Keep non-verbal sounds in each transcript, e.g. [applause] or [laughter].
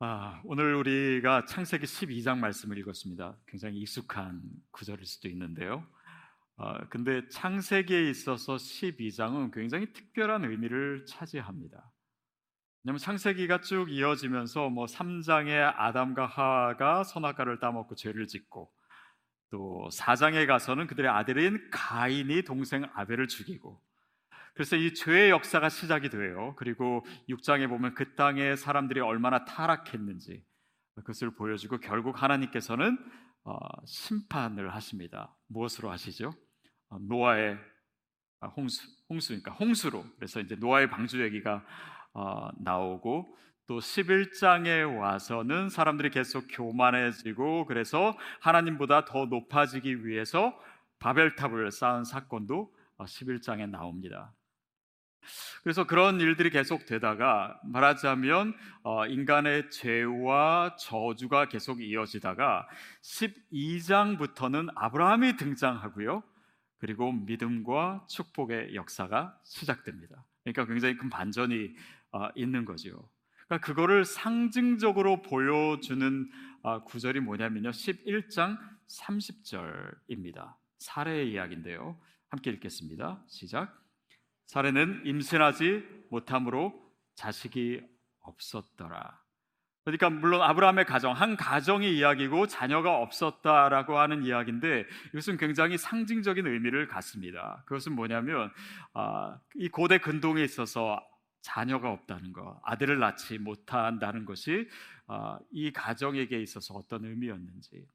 아, 오늘 우리가 창세기 12장 말씀을 읽었습니다. 굉장히 익숙한 구절일 수도 있는데요. 아, 근데 창세기에 있어서 12장은 굉장히 특별한 의미를 차지합니다. 왜냐하면 창세기가 쭉 이어지면서 뭐 3장에 아담과 하와가 선악과를 따먹고 죄를 짓고 또 4장에 가서는 그들의 아들인 가인이 동생 아벨을 죽이고 그래서 이 죄의 역사가 시작이 돼요. 그리고 6장에 보면 그 땅에 사람들이 얼마나 타락했는지 그것을 보여주고 결국 하나님께서는 어, 심판을 하십니다. 무엇으로 하시죠? 어, 노아의 아, 홍수, 홍수니까 홍수로. 그래서 이제 노아의 방주 얘기가 어, 나오고 또 11장에 와서는 사람들이 계속 교만해지고 그래서 하나님보다 더 높아지기 위해서 바벨탑을 쌓은 사건도 11장에 나옵니다. 그래서 그런 일들이 계속 되다가 말하자면 어, 인간의 죄와 저주가 계속 이어지다가 12장부터는 아브라함이 등장하고요. 그리고 믿음과 축복의 역사가 시작됩니다. 그러니까 굉장히 큰 반전이 어, 있는 거죠. 그러니까 그거를 상징적으로 보여주는 어, 구절이 뭐냐면요. 11장 30절입니다. 사례의 이야기인데요. 함께 읽겠습니다. 시작. 사례는 임신하지 못함으로 자식이 없었더라. 그러니까 물론 아브라함의 가정 한 가정의 이야기고 자녀가 없었다라고 하는 이야기인데 이것은 굉장히 상징적인 의미를 갖습니다. 그것은 뭐냐면 아, 이 고대 근동에 있어서 자녀가 없다는 것, 아들을 낳지 못한다는 것이 아, 이 가정에게 있어서 어떤 의미였는지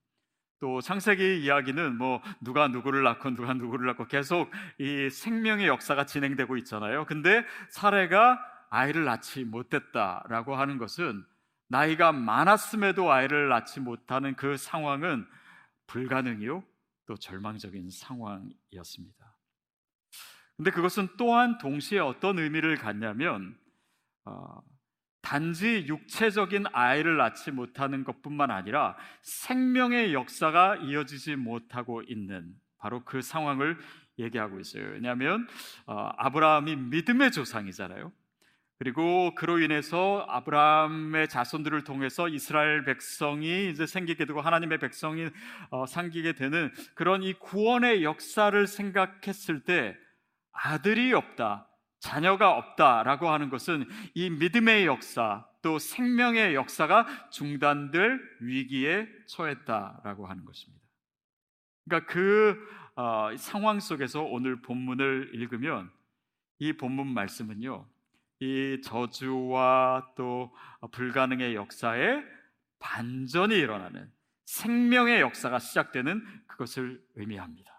또 창세기 이야기는 뭐 누가 누구를 낳고 누가 누구를 낳고 계속 이 생명의 역사가 진행되고 있잖아요. 근데 사례가 아이를 낳지 못했다라고 하는 것은 나이가 많았음에도 아이를 낳지 못하는 그 상황은 불가능이요 또 절망적인 상황이었습니다. 근데 그것은 또한 동시에 어떤 의미를 갖냐면 어, 단지 육체적인 아이를 낳지 못하는 것뿐만 아니라 생명의 역사가 이어지지 못하고 있는 바로 그 상황을 얘기하고 있어요. 왜냐하면 어, 아브라함이 믿음의 조상이잖아요. 그리고 그로 인해서 아브라함의 자손들을 통해서 이스라엘 백성이 이제 생기게 되고 하나님의 백성이 어, 상기게 되는 그런 이 구원의 역사를 생각했을 때 아들이 없다. 자녀가 없다라고 하는 것은 이 믿음의 역사 또 생명의 역사가 중단될 위기에 처했다라고 하는 것입니다. 그러니까 그 어, 상황 속에서 오늘 본문을 읽으면 이 본문 말씀은요, 이 저주와 또 불가능의 역사에 반전이 일어나는 생명의 역사가 시작되는 그것을 의미합니다.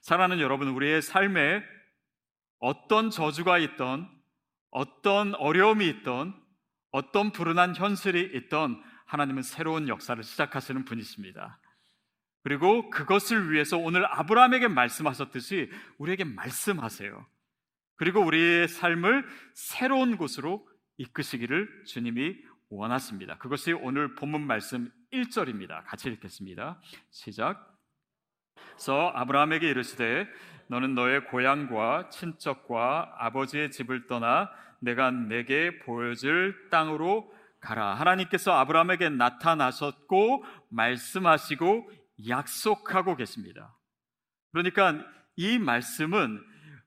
사랑하는 여러분, 우리의 삶에 어떤 저주가 있던 어떤 어려움이 있던 어떤 불운한 현실이 있던 하나님은 새로운 역사를 시작하시는 분이십니다. 그리고 그것을 위해서 오늘 아브라함에게 말씀하셨듯이 우리에게 말씀하세요. 그리고 우리의 삶을 새로운 곳으로 이끄시기를 주님이 원하십니다. 그것이 오늘 본문 말씀 1절입니다. 같이 읽겠습니다. 시작. 서 아브라함에게 이르시되 너는 너의 고향과 친척과 아버지의 집을 떠나 내가 내게 보여줄 땅으로 가라. 하나님께서 아브라함에게 나타나셨고 말씀하시고 약속하고 계십니다. 그러니까 이 말씀은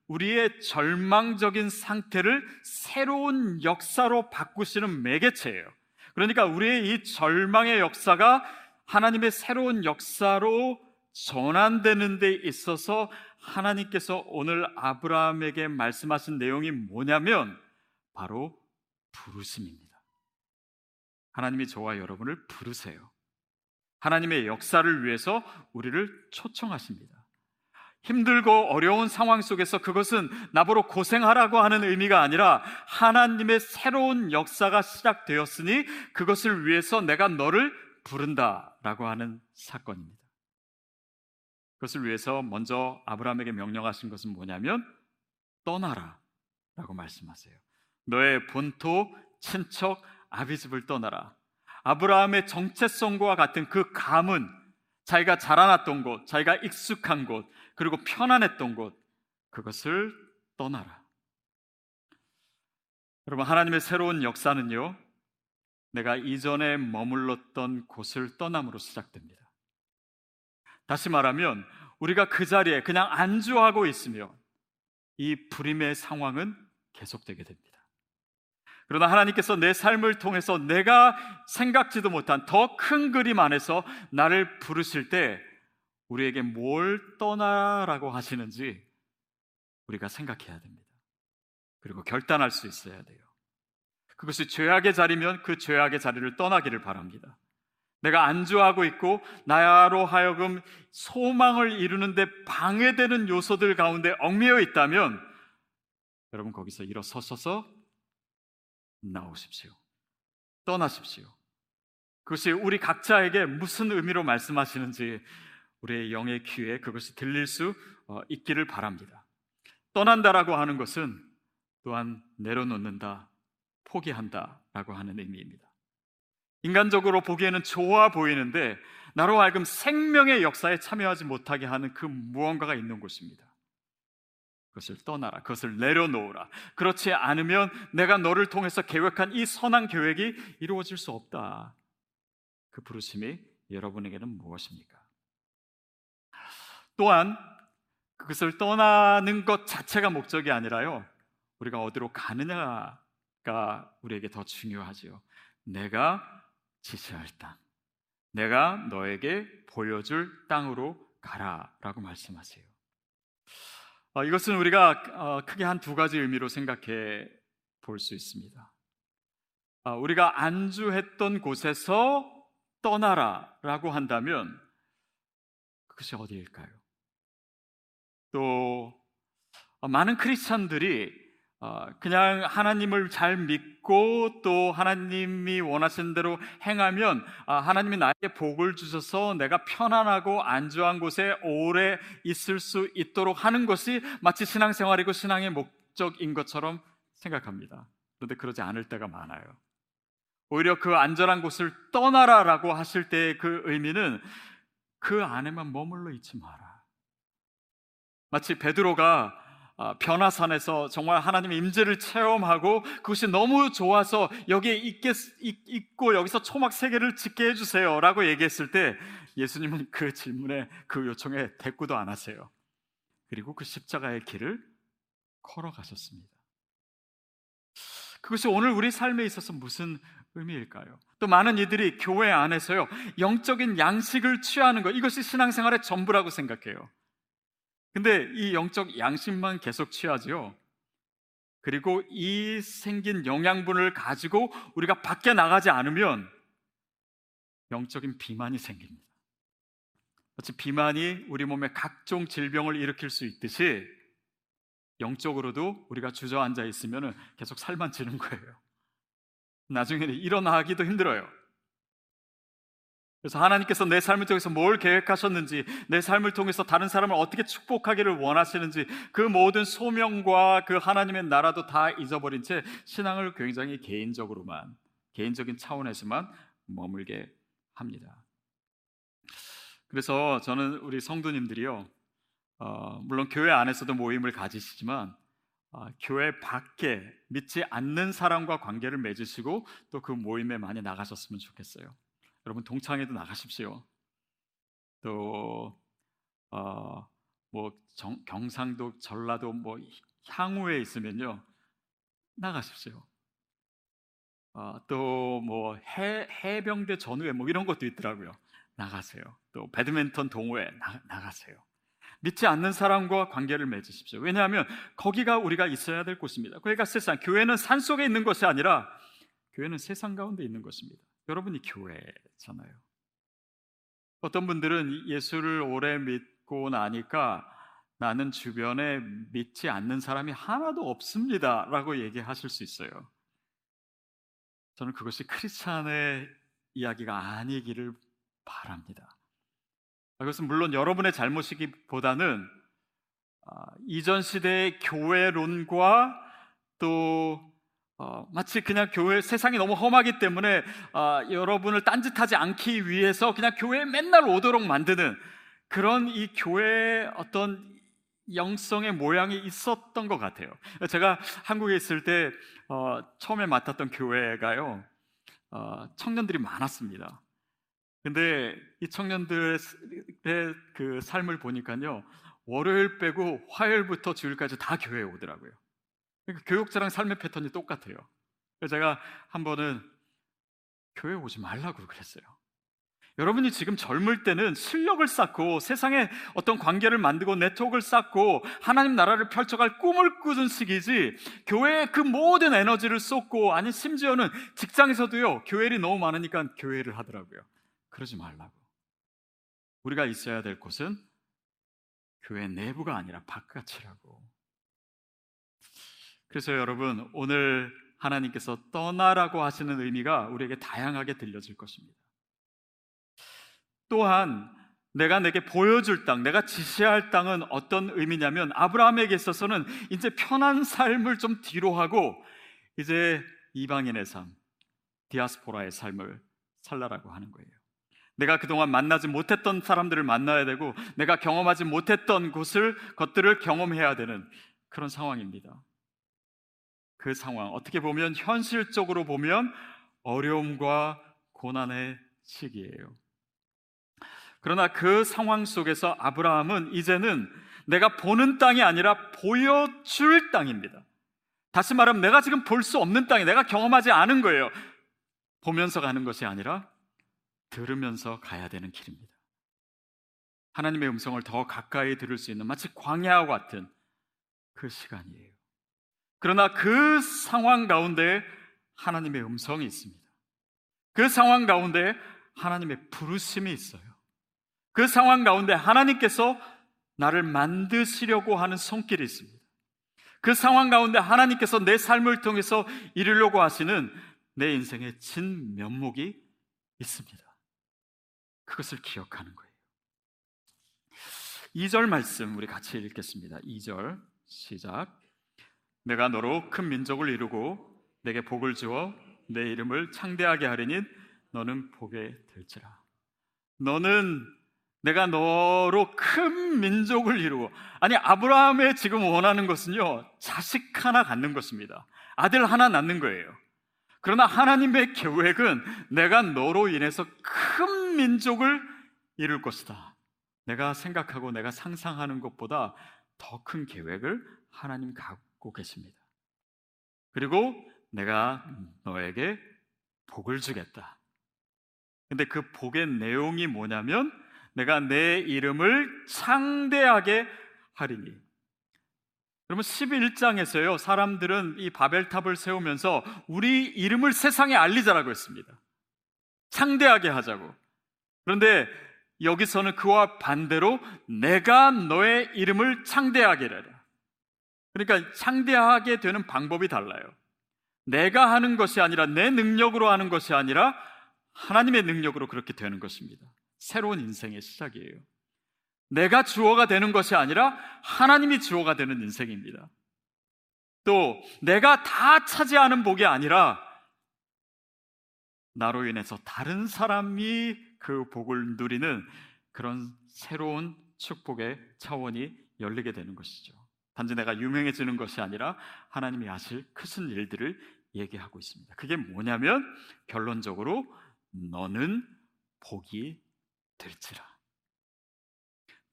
우리의 절망적인 상태를 새로운 역사로 바꾸시는 매개체예요. 그러니까 우리의 이 절망의 역사가 하나님의 새로운 역사로 전환되는 데 있어서 하나님께서 오늘 아브라함에게 말씀하신 내용이 뭐냐면 바로 부르심입니다. 하나님이 저와 여러분을 부르세요. 하나님의 역사를 위해서 우리를 초청하십니다. 힘들고 어려운 상황 속에서 그것은 나보러 고생하라고 하는 의미가 아니라 하나님의 새로운 역사가 시작되었으니 그것을 위해서 내가 너를 부른다라고 하는 사건입니다. 그것을 위해서 먼저 아브라함에게 명령하신 것은 뭐냐면 떠나라 라고 말씀하세요. 너의 본토, 친척, 아비집을 떠나라. 아브라함의 정체성과 같은 그 감은 자기가 자라났던 곳, 자기가 익숙한 곳, 그리고 편안했던 곳, 그것을 떠나라. 여러분, 하나님의 새로운 역사는요, 내가 이전에 머물렀던 곳을 떠남으로 시작됩니다. 다시 말하면 우리가 그 자리에 그냥 안주하고 있으면 이 불임의 상황은 계속되게 됩니다. 그러나 하나님께서 내 삶을 통해서 내가 생각지도 못한 더 큰 그림 안에서 나를 부르실 때 우리에게 뭘 떠나라고 하시는지 우리가 생각해야 됩니다. 그리고 결단할 수 있어야 돼요. 그것이 죄악의 자리면 그 죄악의 자리를 떠나기를 바랍니다. 내가 안주하고 있고 나야로 하여금 소망을 이루는데 방해되는 요소들 가운데 얽매여 있다면 여러분 거기서 일어서셔서 나오십시오. 떠나십시오. 그것이 우리 각자에게 무슨 의미로 말씀하시는지 우리의 영의 귀에 그것이 들릴 수 어, 있기를 바랍니다. 떠난다라고 하는 것은 또한 내려놓는다, 포기한다라고 하는 의미입니다. 인간적으로 보기에는 좋아 보이는데 나로 하여금 생명의 역사에 참여하지 못하게 하는 그 무언가가 있는 곳입니다. 그것을 떠나라. 그것을 내려놓으라. 그렇지 않으면 내가 너를 통해서 계획한 이 선한 계획이 이루어질 수 없다. 그 부르심이 여러분에게는 무엇입니까? 또한 그것을 떠나는 것 자체가 목적이 아니라요. 우리가 어디로 가느냐가 우리에게 더 중요하지요. 내가 지시할 땅. 내가 너에게 보여줄 땅으로 가라라고 말씀하세요. 어, 이것은 우리가 어, 크게 한 두 가지 의미로 생각해 볼 수 있습니다. 어, 우리가 안주했던 곳에서 떠나라라고 한다면 그것이 어디일까요? 또 많은 크리스천들이 그냥 하나님을 잘 믿고 또 하나님이 원하신 대로 행하면 하나님이 나에게 복을 주셔서 내가 편안하고 안주한 곳에 오래 있을 수 있도록 하는 것이 마치 신앙생활이고 신앙의 목적인 것처럼 생각합니다. 그런데 그러지 않을 때가 많아요. 오히려 그 안전한 곳을 떠나라라고 하실 때의 그 의미는 그 안에만 머물러 있지 마라. 마치 베드로가 아, 변화산에서 정말 하나님의 임재를 체험하고 그것이 너무 좋아서 여기에 있겠, 있고 여기서 초막 세 개를 짓게 해주세요라고 얘기했을 때 예수님은 그 질문에 그 요청에 대꾸도 안 하세요. 그리고 그 십자가의 길을 걸어가셨습니다. 그것이 오늘 우리 삶에 있어서 무슨 의미일까요? 또 많은 이들이 교회 안에서요 영적인 양식을 취하는 것 이것이 신앙생활의 전부라고 생각해요. 근데 이 영적 양식만 계속 취하지요. 그리고 이 생긴 영양분을 가지고 우리가 밖에 나가지 않으면 영적인 비만이 생깁니다. 마치 비만이 우리 몸에 각종 질병을 일으킬 수 있듯이 영적으로도 우리가 주저앉아 있으면 계속 살만 찌는 거예요. 나중에는 일어나기도 힘들어요. 그래서 하나님께서 내 삶을 통해서 뭘 계획하셨는지, 내 삶을 통해서 다른 사람을 어떻게 축복하기를 원하시는지, 그 모든 소명과 그 하나님의 나라도 다 잊어버린 채 신앙을 굉장히 개인적으로만, 개인적인 차원에서만 머물게 합니다. 그래서 저는 우리 성도님들이요, 어, 물론 교회 안에서도 모임을 가지시지만, 어, 교회 밖에 믿지 않는 사람과 관계를 맺으시고 또 그 모임에 많이 나가셨으면 좋겠어요. 여러분 동창회도 나가십시오. 또 어, 뭐 정, 경상도, 전라도, 뭐 향후에 있으면요 나가십시오. 어, 또뭐 해병대 전후회 뭐 이런 것도 있더라고요. 나가세요. 또 배드민턴 동호회 나, 나가세요. 믿지 않는 사람과 관계를 맺으십시오. 왜냐하면 거기가 우리가 있어야 될 곳입니다. 그러니까 세상 교회는 산 속에 있는 것이 아니라 교회는 세상 가운데 있는 것입니다. 여러분이 교회잖아요. 어떤 분들은 예수를 오래 믿고 나니까 나는 주변에 믿지 않는 사람이 하나도 없습니다. 라고 얘기하실 수 있어요. 저는 그것이 크리스찬의 이야기가 아니기를 바랍니다. 그것은 물론 여러분의 잘못이기보다는 아, 이전 시대의 교회론과 또 어, 마치 그냥 교회 세상이 너무 험하기 때문에 어, 여러분을 딴짓하지 않기 위해서 그냥 교회에 맨날 오도록 만드는 그런 이 교회의 어떤 영성의 모양이 있었던 것 같아요. 제가 한국에 있을 때 어, 처음에 맡았던 교회가요. 어, 청년들이 많았습니다. 근데 이 청년들의 그 삶을 보니까요, 월요일 빼고 화요일부터 주일까지 다 교회에 오더라고요. 그러니까 교육자랑 삶의 패턴이 똑같아요. 그래서 제가 한 번은 교회 오지 말라고 그랬어요. 여러분이 지금 젊을 때는 실력을 쌓고 세상에 어떤 관계를 만들고 네트워크를 쌓고 하나님 나라를 펼쳐갈 꿈을 꾸는 시기지 교회에 그 모든 에너지를 쏟고 아니 심지어는 직장에서도요 교회 일이 너무 많으니까 교회를 하더라고요. 그러지 말라고. 우리가 있어야 될 곳은 교회 내부가 아니라 바깥이라고. 그래서 여러분 오늘 하나님께서 떠나라고 하시는 의미가 우리에게 다양하게 들려질 것입니다. 또한 내가 내게 보여줄 땅, 내가 지시할 땅은 어떤 의미냐면 아브라함에게 있어서는 이제 편한 삶을 좀 뒤로 하고 이제 이방인의 삶, 디아스포라의 삶을 살라라고 하는 거예요. 내가 그동안 만나지 못했던 사람들을 만나야 되고 내가 경험하지 못했던 곳을 것들을 경험해야 되는 그런 상황입니다. 그 상황 어떻게 보면 현실적으로 보면 어려움과 고난의 시기예요. 그러나 그 상황 속에서 아브라함은 이제는 내가 보는 땅이 아니라 보여줄 땅입니다. 다시 말하면 내가 지금 볼 수 없는 땅이 내가 경험하지 않은 거예요. 보면서 가는 것이 아니라 들으면서 가야 되는 길입니다. 하나님의 음성을 더 가까이 들을 수 있는 마치 광야와 같은 그 시간이에요. 그러나 그 상황 가운데 하나님의 음성이 있습니다. 그 상황 가운데 하나님의 부르심이 있어요. 그 상황 가운데 하나님께서 나를 만드시려고 하는 손길이 있습니다. 그 상황 가운데 하나님께서 내 삶을 통해서 이루려고 하시는 내 인생의 진 면목이 있습니다. 그것을 기억하는 거예요. 2절 말씀 우리 같이 읽겠습니다. 2절 시작. 내가 너로 큰 민족을 이루고 내게 복을 주어 내 이름을 창대하게 하리니 너는 복에 들지라. 너는 내가 너로 큰 민족을 이루고 아니 아브라함의 지금 원하는 것은요 자식 하나 갖는 것입니다. 아들 하나 낳는 거예요. 그러나 하나님의 계획은 내가 너로 인해서 큰 민족을 이룰 것이다. 내가 생각하고 내가 상상하는 것보다 더 큰 계획을 하나님 갖고 계십니다 그리고 내가 너에게 복을 주겠다 근데 그 복의 내용이 뭐냐면 내가 내 이름을 창대하게 하리니. 여러분 11장에서요. 사람들은 이 바벨탑을 세우면서 우리 이름을 세상에 알리자라고 했습니다. 창대하게 하자고. 그런데 여기서는 그와 반대로 내가 너의 이름을 창대하게 하라. 그러니까 창대하게 되는 방법이 달라요. 내가 하는 것이 아니라 내 능력으로 하는 것이 아니라 하나님의 능력으로 그렇게 되는 것입니다. 새로운 인생의 시작이에요. 내가 주어가 되는 것이 아니라 하나님이 주어가 되는 인생입니다. 또 내가 다 차지하는 복이 아니라 나로 인해서 다른 사람이 그 복을 누리는 그런 새로운 축복의 차원이 열리게 되는 것이죠. 단지 내가 유명해지는 것이 아니라 하나님이 하실 크신 일들을 얘기하고 있습니다. 그게 뭐냐면 결론적으로 너는 복이 될지라.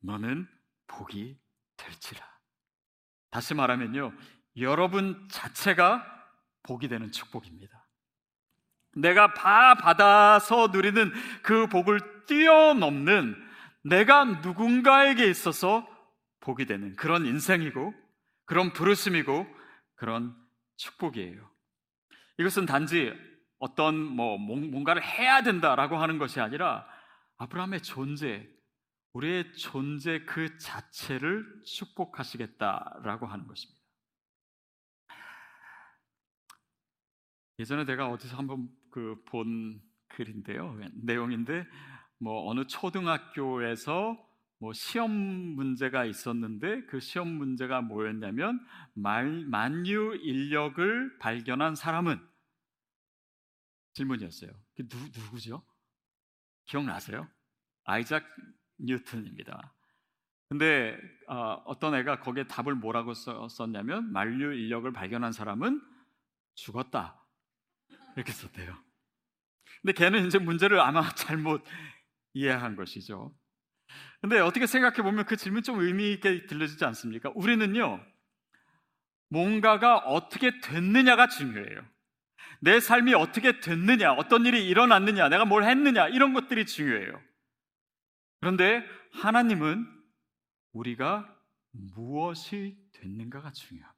너는 복이 될지라. 다시 말하면요. 여러분 자체가 복이 되는 축복입니다. 내가 다 받아서 누리는 그 복을 뛰어넘는 내가 누군가에게 있어서 복이 되는 그런 인생이고 그런 부르심이고 그런 축복이에요. 이것은 단지 어떤 뭐 뭔가를 해야 된다라고 하는 것이 아니라 아브라함의 존재, 우리의 존재 그 자체를 축복하시겠다라고 하는 것입니다. 예전에 내가 어디서 한번 그 본 글인데요. 내용인데 뭐 어느 초등학교에서 뭐 시험 문제가 있었는데 그 시험 문제가 뭐였냐면 말, 만유 인력을 발견한 사람은 질문이었어요. 누, 누구죠? 기억나세요? 아이작 뉴턴입니다. 근데 어, 떤 애가 거기에 답을 뭐라고 썼냐면 만류 인력을 발견한 사람은 죽었다 이렇게 썼대요. 근데 걔는 이제 문제를 아마 [laughs] 잘못 이해한 것이죠. 근데 어떻게 생각해 보면 그 질문 좀 의미 있게 들려지지 않습니까? 우리는요, 뭔가가 어떻게 됐느냐가 중요해요. 내 삶이 어떻게 됐느냐, 어떤 일이 일어났느냐, 내가 뭘 했느냐, 이런 것들이 중요해요. 그런데 하나님은 우리가 무엇이 됐는가가 중요합니다.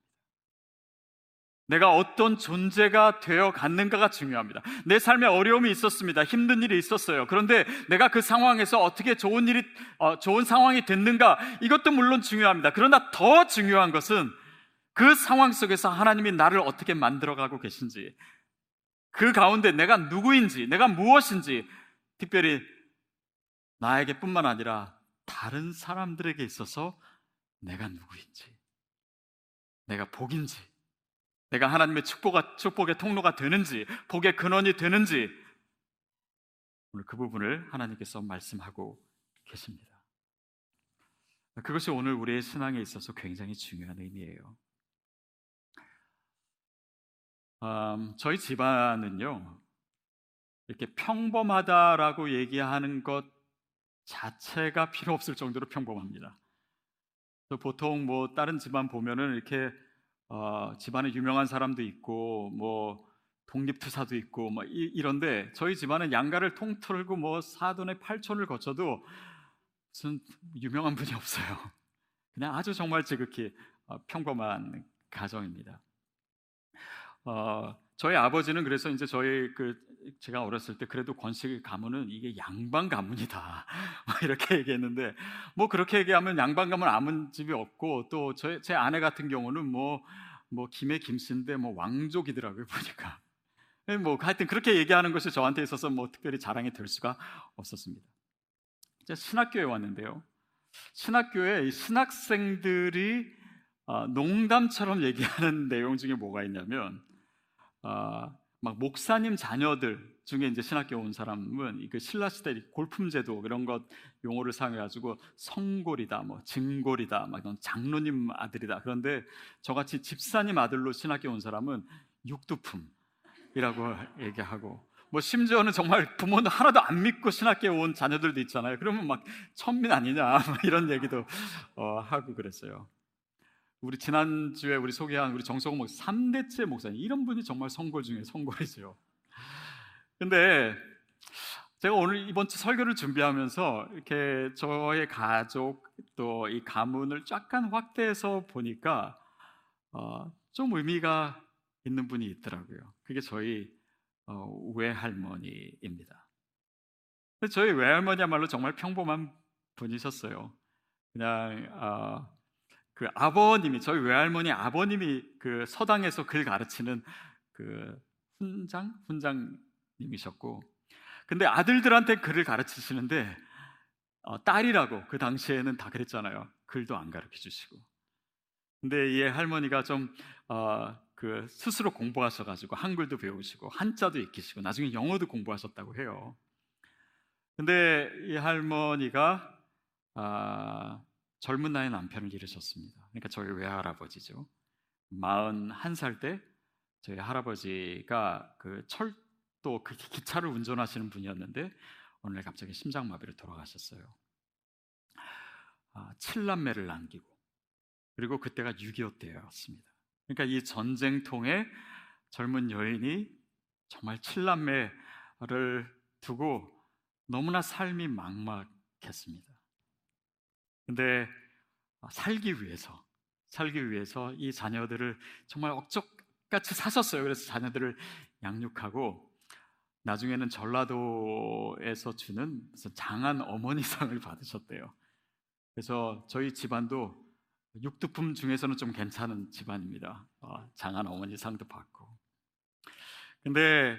내가 어떤 존재가 되어 갔는가가 중요합니다. 내 삶에 어려움이 있었습니다. 힘든 일이 있었어요. 그런데 내가 그 상황에서 어떻게 좋은 일이, 어, 좋은 상황이 됐는가, 이것도 물론 중요합니다. 그러나 더 중요한 것은 그 상황 속에서 하나님이 나를 어떻게 만들어가고 계신지, 그 가운데 내가 누구인지, 내가 무엇인지, 특별히 나에게 뿐만 아니라 다른 사람들에게 있어서 내가 누구인지, 내가 복인지, 내가 하나님의 축복가, 축복의 통로가 되는지, 복의 근원이 되는지, 오늘 그 부분을 하나님께서 말씀하고 계십니다. 그것이 오늘 우리의 신앙에 있어서 굉장히 중요한 의미예요. 음, 저희 집안은요, 이렇게 평범하다라고 얘기하는 것 자체가 필요 없을 정도로 평범합니다. 보통 뭐 다른 집안 보면은 이렇게 어, 집안에 유명한 사람도 있고 뭐 독립투사도 있고 뭐 이, 런데 저희 집안은 양가를 통틀고 뭐 사돈의 팔촌을 거쳐도 무슨 유명한 분이 없어요. [laughs] 그냥 아주 정말 지극히 어, 평범한 가정입니다. 어, 저희 아버지는 그래서 이제 저희 그 제가 어렸을 때 그래도 권식 가문은 이게 양반 가문이다 [laughs] 이렇게 얘기했는데 뭐 그렇게 얘기하면 양반 가문 아무 집이 없고 또 제 아내 같은 경우는 뭐뭐 뭐 김의 김씨인데 뭐 왕족이더라고요 보니까 네, 뭐 하여튼 그렇게 얘기하는 것이 저한테 있어서 뭐 특별히 자랑이 될 수가 없었습니다. 이제 신학교에 왔는데요. 신학교에 신학생들이 어, 농담처럼 얘기하는 [laughs] 내용 중에 뭐가 있냐면 어, 막 목사님 자녀들 중에 이제 신학교 온 사람은 그 신라 시대 골품 제도 이런 것 용어를 사용해 가지고 성골이다, 뭐 증골이다, 막 이런 장로님 아들이다. 그런데 저같이 집사님 아들로 신학교 온 사람은 육두품이라고 얘기하고 뭐 심지어는 정말 부모는 하나도 안 믿고 신학교에 온 자녀들도 있잖아요. 그러면 막 천민 아니냐 [laughs] 이런 얘기도 어, 하고 그랬어요. 우리 지난주에 우리 소개한 우리 정성호 목사 3대째 목사님 이런 분이 정말 성골 중에 성골이죠. 근데 제가 오늘 이번 주 설교를 준비하면서 이렇게 저의 가족 또 이 가문을 약간 확대해서 보니까 어, 좀 의미가 있는 분이 있더라고요. 그게 저희 어, 외할머니입니다. 저희 외할머니야말로 정말 평범한 분이셨어요. 그냥 어, 그 아버님이 저희 외할머니 아버님이 그 서당에서 글 가르치는 그 훈장 훈장님이셨고 근데 아들들한테 글을 가르치시는데 어, 딸이라고 그 당시에는 다 그랬잖아요. 글도 안 가르쳐 주시고. 근데 이 할머니가 좀 어, 그 스스로 공부하셔가지고 한글도 배우시고 한자도 익히시고 나중에 영어도 공부하셨다고 해요. 근데 이 할머니가 아, 젊은 나이 남편을 잃으셨습니다. 그러니까 저희 외할아버지죠. 41살 때 저희 할아버지가 그 철도 그 [laughs] 기차를 운전하시는 분이었는데 날 갑자기 심장마비로 돌아가셨어요. 아, 7남매를 남기고 그리고 그때가 6.25 때였습니다. 그러니까 이 전쟁통에 젊은 여인이 정말 7남매를 두고 너무나 삶이 막막했습니다. 근데 살기 위해서 살기 위해서 이 자녀들을 정말 억적같이 사셨어요. 그래서 자녀들을 양육하고 나중에는 전라도에서 주는 장한 어머니상을 [laughs] 받으셨대요. 그래서 저희 집안도 육두품 중에서는 좀 괜찮은 집안입니다. 어, 장한 어머니상도 받고. 근데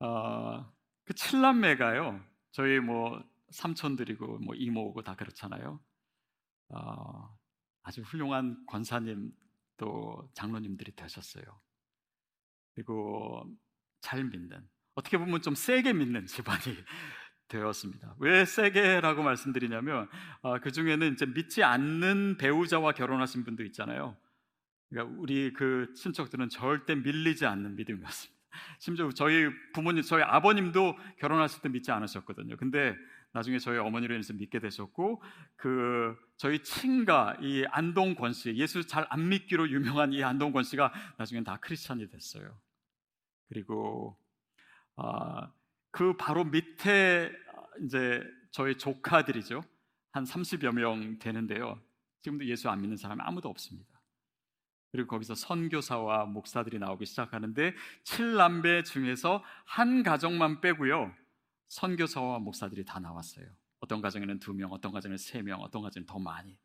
어, 그 칠남매가요. 저희 뭐 삼촌들이고 뭐 이모고 다 그렇잖아요. 어, 아주 훌륭한 권사님 또 장로님들이 되셨어요. 그리고 잘 믿는 어떻게 보면 좀 세게 믿는 집안이 [laughs] 되었습니다. 왜 세게라고 말씀드리냐면 어, 그 중에는 이제 믿지 않는 배우자와 결혼하신 분도 있잖아요. 그러니까 우리 그 친척들은 절대 밀리지 않는 믿음이었습니다. [laughs] 심지어 저희 부모님, 저희 아버님도 결혼하실 때 믿지 않으셨거든요. 근데 나중에 저희 어머니로 인해서 믿게 되셨고 그 저희 친가 이 안동권 씨 예수 잘 안 믿기로 유명한 이 안동권 씨가 나중엔 다 크리스찬이 됐어요. 그리고 아, 그 바로 밑에 이제 저희 조카들이죠. 한 30여 명 되는데요. 지금도 예수 안 믿는 사람이 아무도 없습니다. 그리고 거기서 선교사와 목사들이 나오기 시작하는데 7남배 중에서 한 가정만 빼고요. 선교사와 목사들이 다 나왔어요. 어떤 가정에는 두 명, 어떤 가정에는 세 명, 어떤 가정에는 더 많이.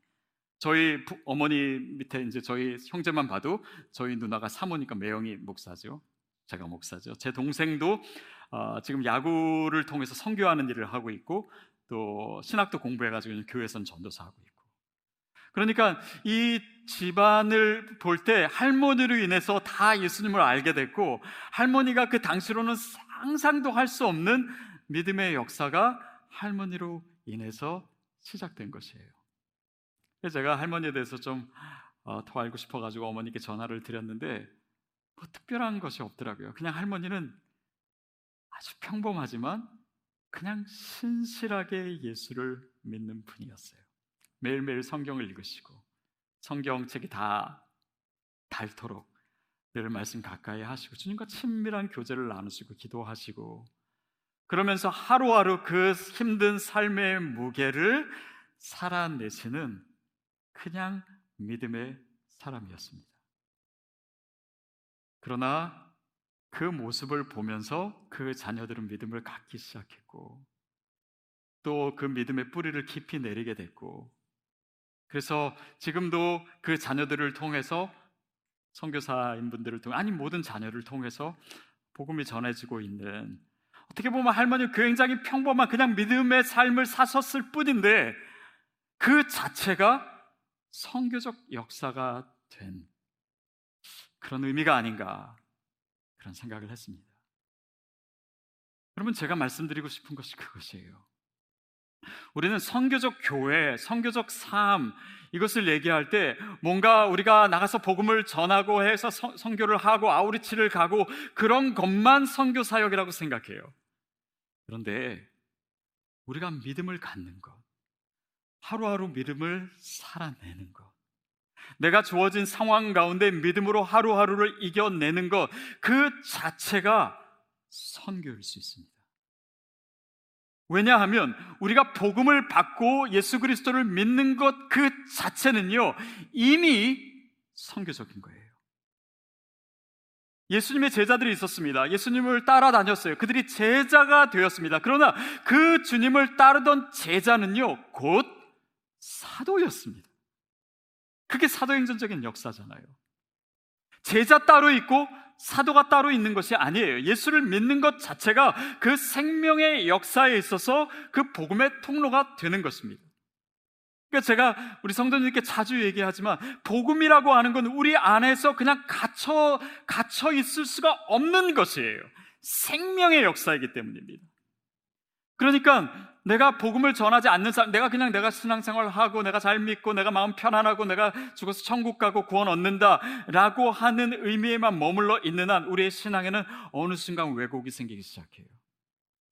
저희 부, 어머니 밑에 이제 저희 형제만 봐도 저희 누나가 사모니까 매형이 목사죠. 제가 목사죠. 제 동생도 어, 지금 야구를 통해서 선교하는 일을 하고 있고 또 신학도 공부해가지고 교회선 전도사 하고 있고. 그러니까 이 집안을 볼 때 할머니로 인해서 다 예수님을 알게 됐고 할머니가 그 당시로는 상상도 할 수 없는 믿음의 역사가 할머니로 인해서 시작된 것이에요. 제가 할머니에 대해서 좀더 어, 알고 싶어가지고 어머니께 전화를 드렸는데 뭐 특별한 것이 없더라고요. 그냥 할머니는 아주 평범하지만 그냥 신실하게 예수를 믿는 분이었어요. 매일매일 성경을 읽으시고 성경책이 다 닳도록 늘 말씀 가까이 하시고 주님과 친밀한 교제를 나누시고 기도하시고 그러면서 하루하루 그 힘든 삶의 무게를 살아내시는 그냥 믿음의 사람이었습니다. 그러나 그 모습을 보면서 그 자녀들은 믿음을 갖기 시작했고 또 그 믿음의 뿌리를 깊이 내리게 됐고 그래서 지금도 그 자녀들을 통해서 선교사인 분들을 통해 아니 모든 자녀를 통해서 복음이 전해지고 있는 어떻게 보면 할머니 굉장히 평범한 그냥 믿음의 삶을 사셨을 뿐인데 그 자체가 성교적 역사가 된 그런 의미가 아닌가 그런 생각을 했습니다. 여러분 제가 말씀드리고 싶은 것이 그것이에요. 우리는 성교적 교회, 성교적 삶 이것을 얘기할 때 뭔가 우리가 나가서 복음을 전하고 해서 성, 성교를 하고 아우리치를 가고 그런 것만 성교 사역이라고 생각해요. 그런데 우리가 믿음을 갖는 것, 하루하루 믿음을 살아내는 것, 내가 주어진 상황 가운데 믿음으로 하루하루를 이겨내는 것, 그 자체가 선교일 수 있습니다. 왜냐하면 우리가 복음을 받고 예수 그리스도를 믿는 것 그 자체는요, 이미 선교적인 거예요. 예수님의 제자들이 있었습니다. 예수님을 따라다녔어요. 그들이 제자가 되었습니다. 그러나 그 주님을 따르던 제자는요, 곧 사도였습니다. 그게 사도행전적인 역사잖아요. 제자 따로 있고 사도가 따로 있는 것이 아니에요. 예수를 믿는 것 자체가 그 생명의 역사에 있어서 그 복음의 통로가 되는 것입니다. 그러니까 제가 우리 성도님께 자주 얘기하지만 복음이라고 하는 건 우리 안에서 그냥 갇혀 갇혀 있을 수가 없는 것이에요. 생명의 역사이기 때문입니다. 그러니까 내가 복음을 전하지 않는 사람, 내가 그냥 내가 신앙생활 하고 내가 잘 믿고 내가 마음 편안하고 내가 죽어서 천국 가고 구원 얻는다라고 하는 의미에만 머물러 있는 한 우리의 신앙에는 어느 순간 왜곡이 생기기 시작해요.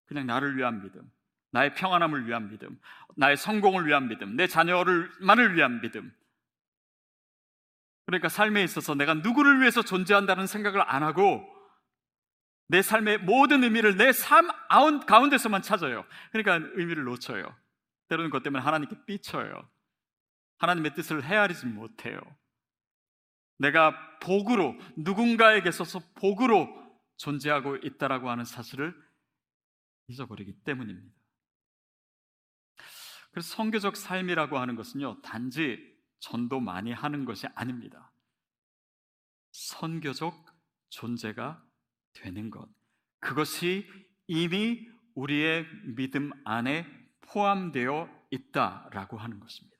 그냥 나를 위한 믿음, 나의 평안함을 위한 믿음, 나의 성공을 위한 믿음, 내 자녀를만을 위한 믿음. 그러니까 삶에 있어서 내가 누구를 위해서 존재한다는 생각을 안 하고 내 삶의 모든 의미를 내 삶 가운데서만 찾아요. 그러니까 의미를 놓쳐요. 때로는 그것 때문에 하나님께 삐쳐요. 하나님의 뜻을 헤아리지 못해요. 내가 복으로 누군가에게 있어서 복으로 존재하고 있다라고 하는 사실을 잊어버리기 때문입니다. 그래서 성교적 삶이라고 하는 것은요, 단지 전도 많이 하는 것이 아닙니다. 선교적 존재가 되는 것. 그것이 이미 우리의 믿음 안에 포함되어 있다라고 하는 것입니다.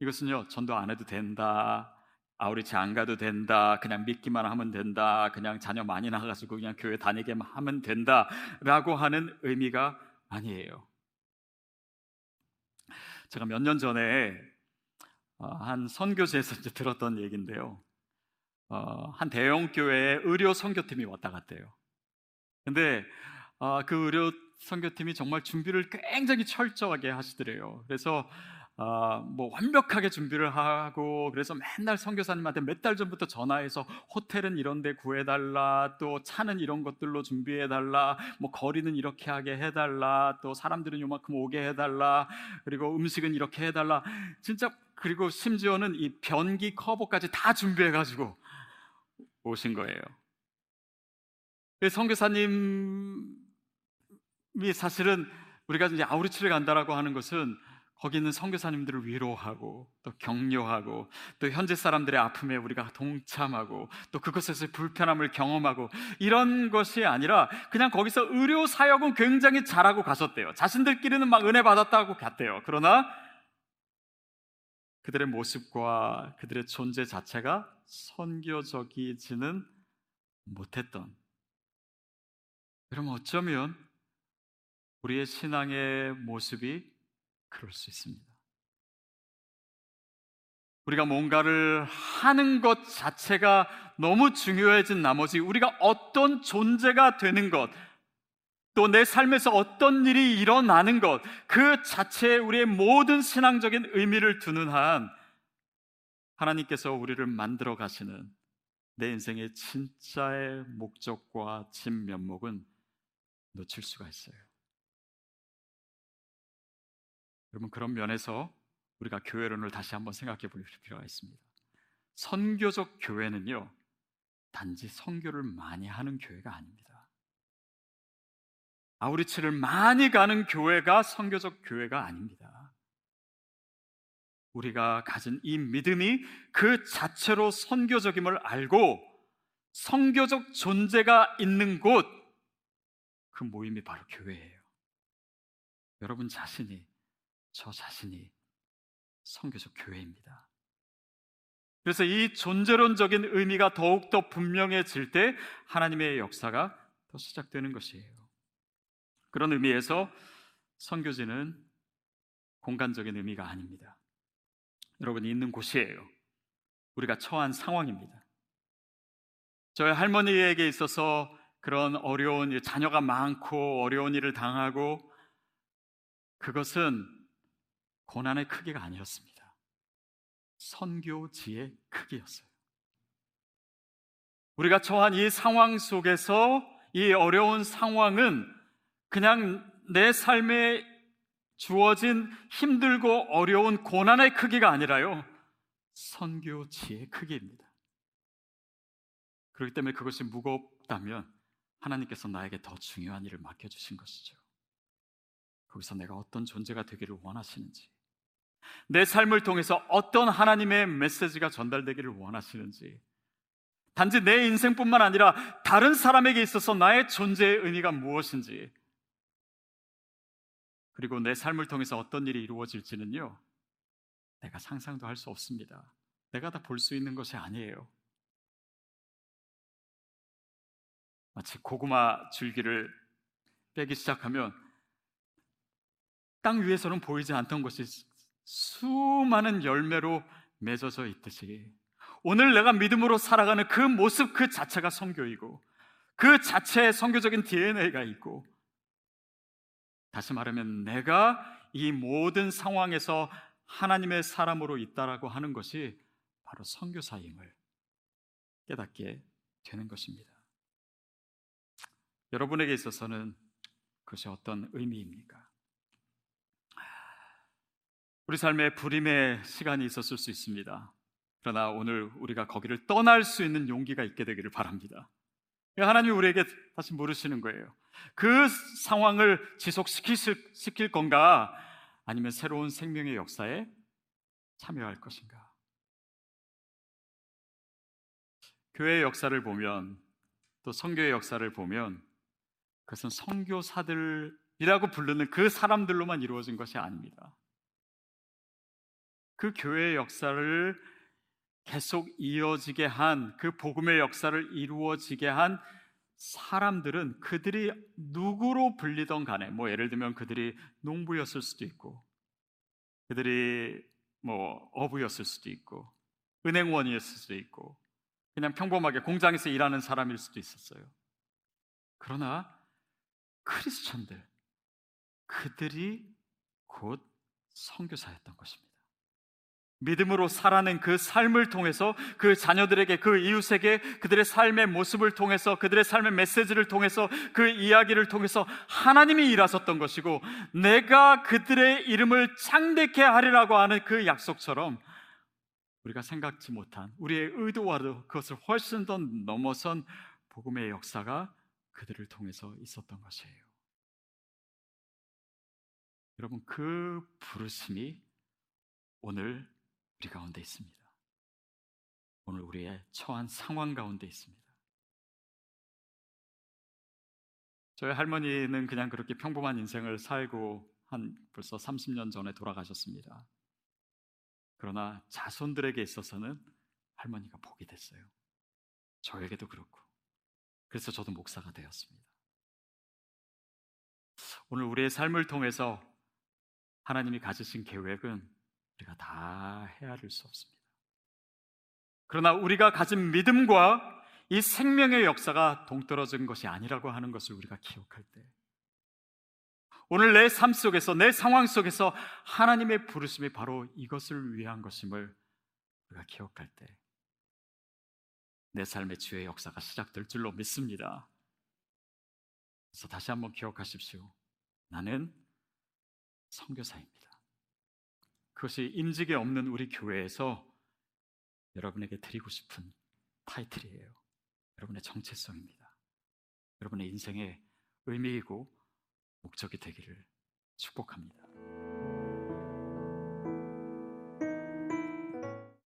이것은요, 전도 안 해도 된다. 아우리치 안 가도 된다. 그냥 믿기만 하면 된다. 그냥 자녀 많이 나가지고 그냥 교회 다니게만 하면 된다 라고 하는 의미가 아니에요. 제가 몇 년 전에 어, 한 선교지에서 들었던 얘기인데요. 어, 한 대형 교회에 의료 선교팀이 왔다 갔대요. 근데 어, 그 의료 선교팀이 정말 준비를 굉장히 철저하게 하시더래요. 그래서 어, 뭐 완벽하게 준비를 하고 그래서 맨날 선교사님한테 몇 달 전부터 전화해서 호텔은 이런 데 구해달라 또 차는 이런 것들로 준비해달라 뭐 거리는 이렇게 하게 해달라 또 사람들은 요만큼 오게 해달라 그리고 음식은 이렇게 해달라 진짜 그리고 심지어는 이 변기 커버까지 다 준비해가지고 오신 거예요. 선교사님이 사실은 우리가 이제 아우리치를 간다라고 하는 것은 거기 있는 선교사님들을 위로하고 또 격려하고 또 현재 사람들의 아픔에 우리가 동참하고 또 그것에서 불편함을 경험하고 이런 것이 아니라 그냥 거기서 의료 사역은 굉장히 잘하고 가셨대요. 자신들끼리는 막 은혜 받았다고 갔대요. 그러나 그들의 모습과 그들의 존재 자체가 선교적이지는 못했던. 그럼 어쩌면 우리의 신앙의 모습이 그럴 수 있습니다. 우리가 뭔가를 하는 것 자체가 너무 중요해진 나머지 우리가 어떤 존재가 되는 것, 또 내 삶에서 어떤 일이 일어나는 것, 그 자체에 우리의 모든 신앙적인 의미를 두는 한 하나님께서 우리를 만들어 가시는 내 인생의 진짜의 목적과 진면목은 놓칠 수가 있어요. 여러분 그런 면에서 우리가 교회론을 다시 한번 생각해 볼 필요가 있습니다. 선교적 교회는요 단지 선교를 많이 하는 교회가 아닙니다. 아우리치를 많이 가는 교회가 선교적 교회가 아닙니다. 우리가 가진 이 믿음이 그 자체로 선교적임을 알고 선교적 존재가 있는 곳, 그 모임이 바로 교회예요. 여러분 자신이 저 자신이 성교적 교회입니다. 그래서 이 존재론적인 의미가 더욱더 분명해질 때 하나님의 역사가 더 시작되는 것이에요. 그런 의미에서 선교지는 공간적인 의미가 아닙니다. 여러분이 있는 곳이에요. 우리가 처한 상황입니다. 저희 할머니에게 있어서 그런 어려운 자녀가 많고 어려운 일을 당하고 그것은 고난의 크기가 아니었습니다. 선교지의 크기였어요. 우리가 처한 이 상황 속에서 이 어려운 상황은 그냥 내 삶에 주어진 힘들고 어려운 고난의 크기가 아니라요. 선교지의 크기입니다. 그렇기 때문에 그것이 무겁다면 하나님께서 나에게 더 중요한 일을 맡겨주신 것이죠. 거기서 내가 어떤 존재가 되기를 원하시는지, 내 삶을 통해서 어떤 하나님의 메시지가 전달되기를 원하시는지, 단지 내 인생뿐만 아니라 다른 사람에게 있어서 나의 존재의 의미가 무엇인지, 그리고 내 삶을 통해서 어떤 일이 이루어질지는요, 내가 상상도 할 수 없습니다. 내가 다 볼 수 있는 것이 아니에요. 마치 고구마 줄기를 빼기 시작하면 땅 위에서는 보이지 않던 것이 수많은 열매로 맺어져 있듯이 오늘 내가 믿음으로 살아가는 그 모습 그 자체가 성교이고 그 자체에 성교적인 DNA가 있고 다시 말하면 내가 이 모든 상황에서 하나님의 사람으로 있다라고 하는 것이 바로 성교사임을 깨닫게 되는 것입니다. 여러분에게 있어서는 그것이 어떤 의미입니까? 우리 삶에 불임의 시간이 있었을 수 있습니다. 그러나 오늘 우리가 거기를 떠날 수 있는 용기가 있게 되기를 바랍니다. 하나님이 우리에게 다시 물으시는 거예요. 그 상황을 지속시킬 건가? 아니면 새로운 생명의 역사에 참여할 것인가? 교회의 역사를 보면 또 성교의 역사를 보면 그것은 성교사들이라고 부르는 그 사람들로만 이루어진 것이 아닙니다. 그 교회의 역사를 계속 이어지게 한 그 복음의 역사를 이루어지게 한 사람들은 그들이 누구로 불리던 간에 뭐 예를 들면 그들이 농부였을 수도 있고 그들이 뭐 어부였을 수도 있고 은행원이었을 수도 있고 그냥 평범하게 공장에서 일하는 사람일 수도 있었어요. 그러나 크리스천들 그들이 곧 선교사였던 것입니다. 믿음으로 살아낸 그 삶을 통해서 그 자녀들에게 그 이웃에게 그들의 삶의 모습을 통해서 그들의 삶의 메시지를 통해서 그 이야기를 통해서 하나님이 일하셨던 것이고 내가 그들의 이름을 창대케 하리라고 하는 그 약속처럼 우리가 생각지 못한 우리의 의도와도 그것을 훨씬 더 넘어선 복음의 역사가 그들을 통해서 있었던 것이에요. 여러분 그 부르심이 오늘 우리 가운데 있습니다. 오늘 우리의 처한 상황 가운데 있습니다. 저희 할머니는 그냥 그렇게 평범한 인생을 살고 한 벌써 30년 전에 돌아가셨습니다. 그러나 자손들에게 있어서는 할머니가 복이 됐어요. 저에게도 그렇고. 그래서 저도 목사가 되었습니다. 오늘 우리의 삶을 통해서 하나님이 가지신 계획은 우리가 다 헤아릴 수 없습니다. 그러나 우리가 가진 믿음과 이 생명의 역사가 동떨어진 것이 아니라고 하는 것을 우리가 기억할 때 오늘 내 삶 속에서 내 상황 속에서 하나님의 부르심이 바로 이것을 위한 것임을 우리가 기억할 때 내 삶의 주의 역사가 시작될 줄로 믿습니다. 그래서 다시 한번 기억하십시오. 나는 선교사입니다. 그것이 임직에 없는 우리 교회에서 여러분에게 드리고 싶은 타이틀이에요. 여러분의 정체성입니다. 여러분의 인생의 의미이고 목적이 되기를 축복합니다.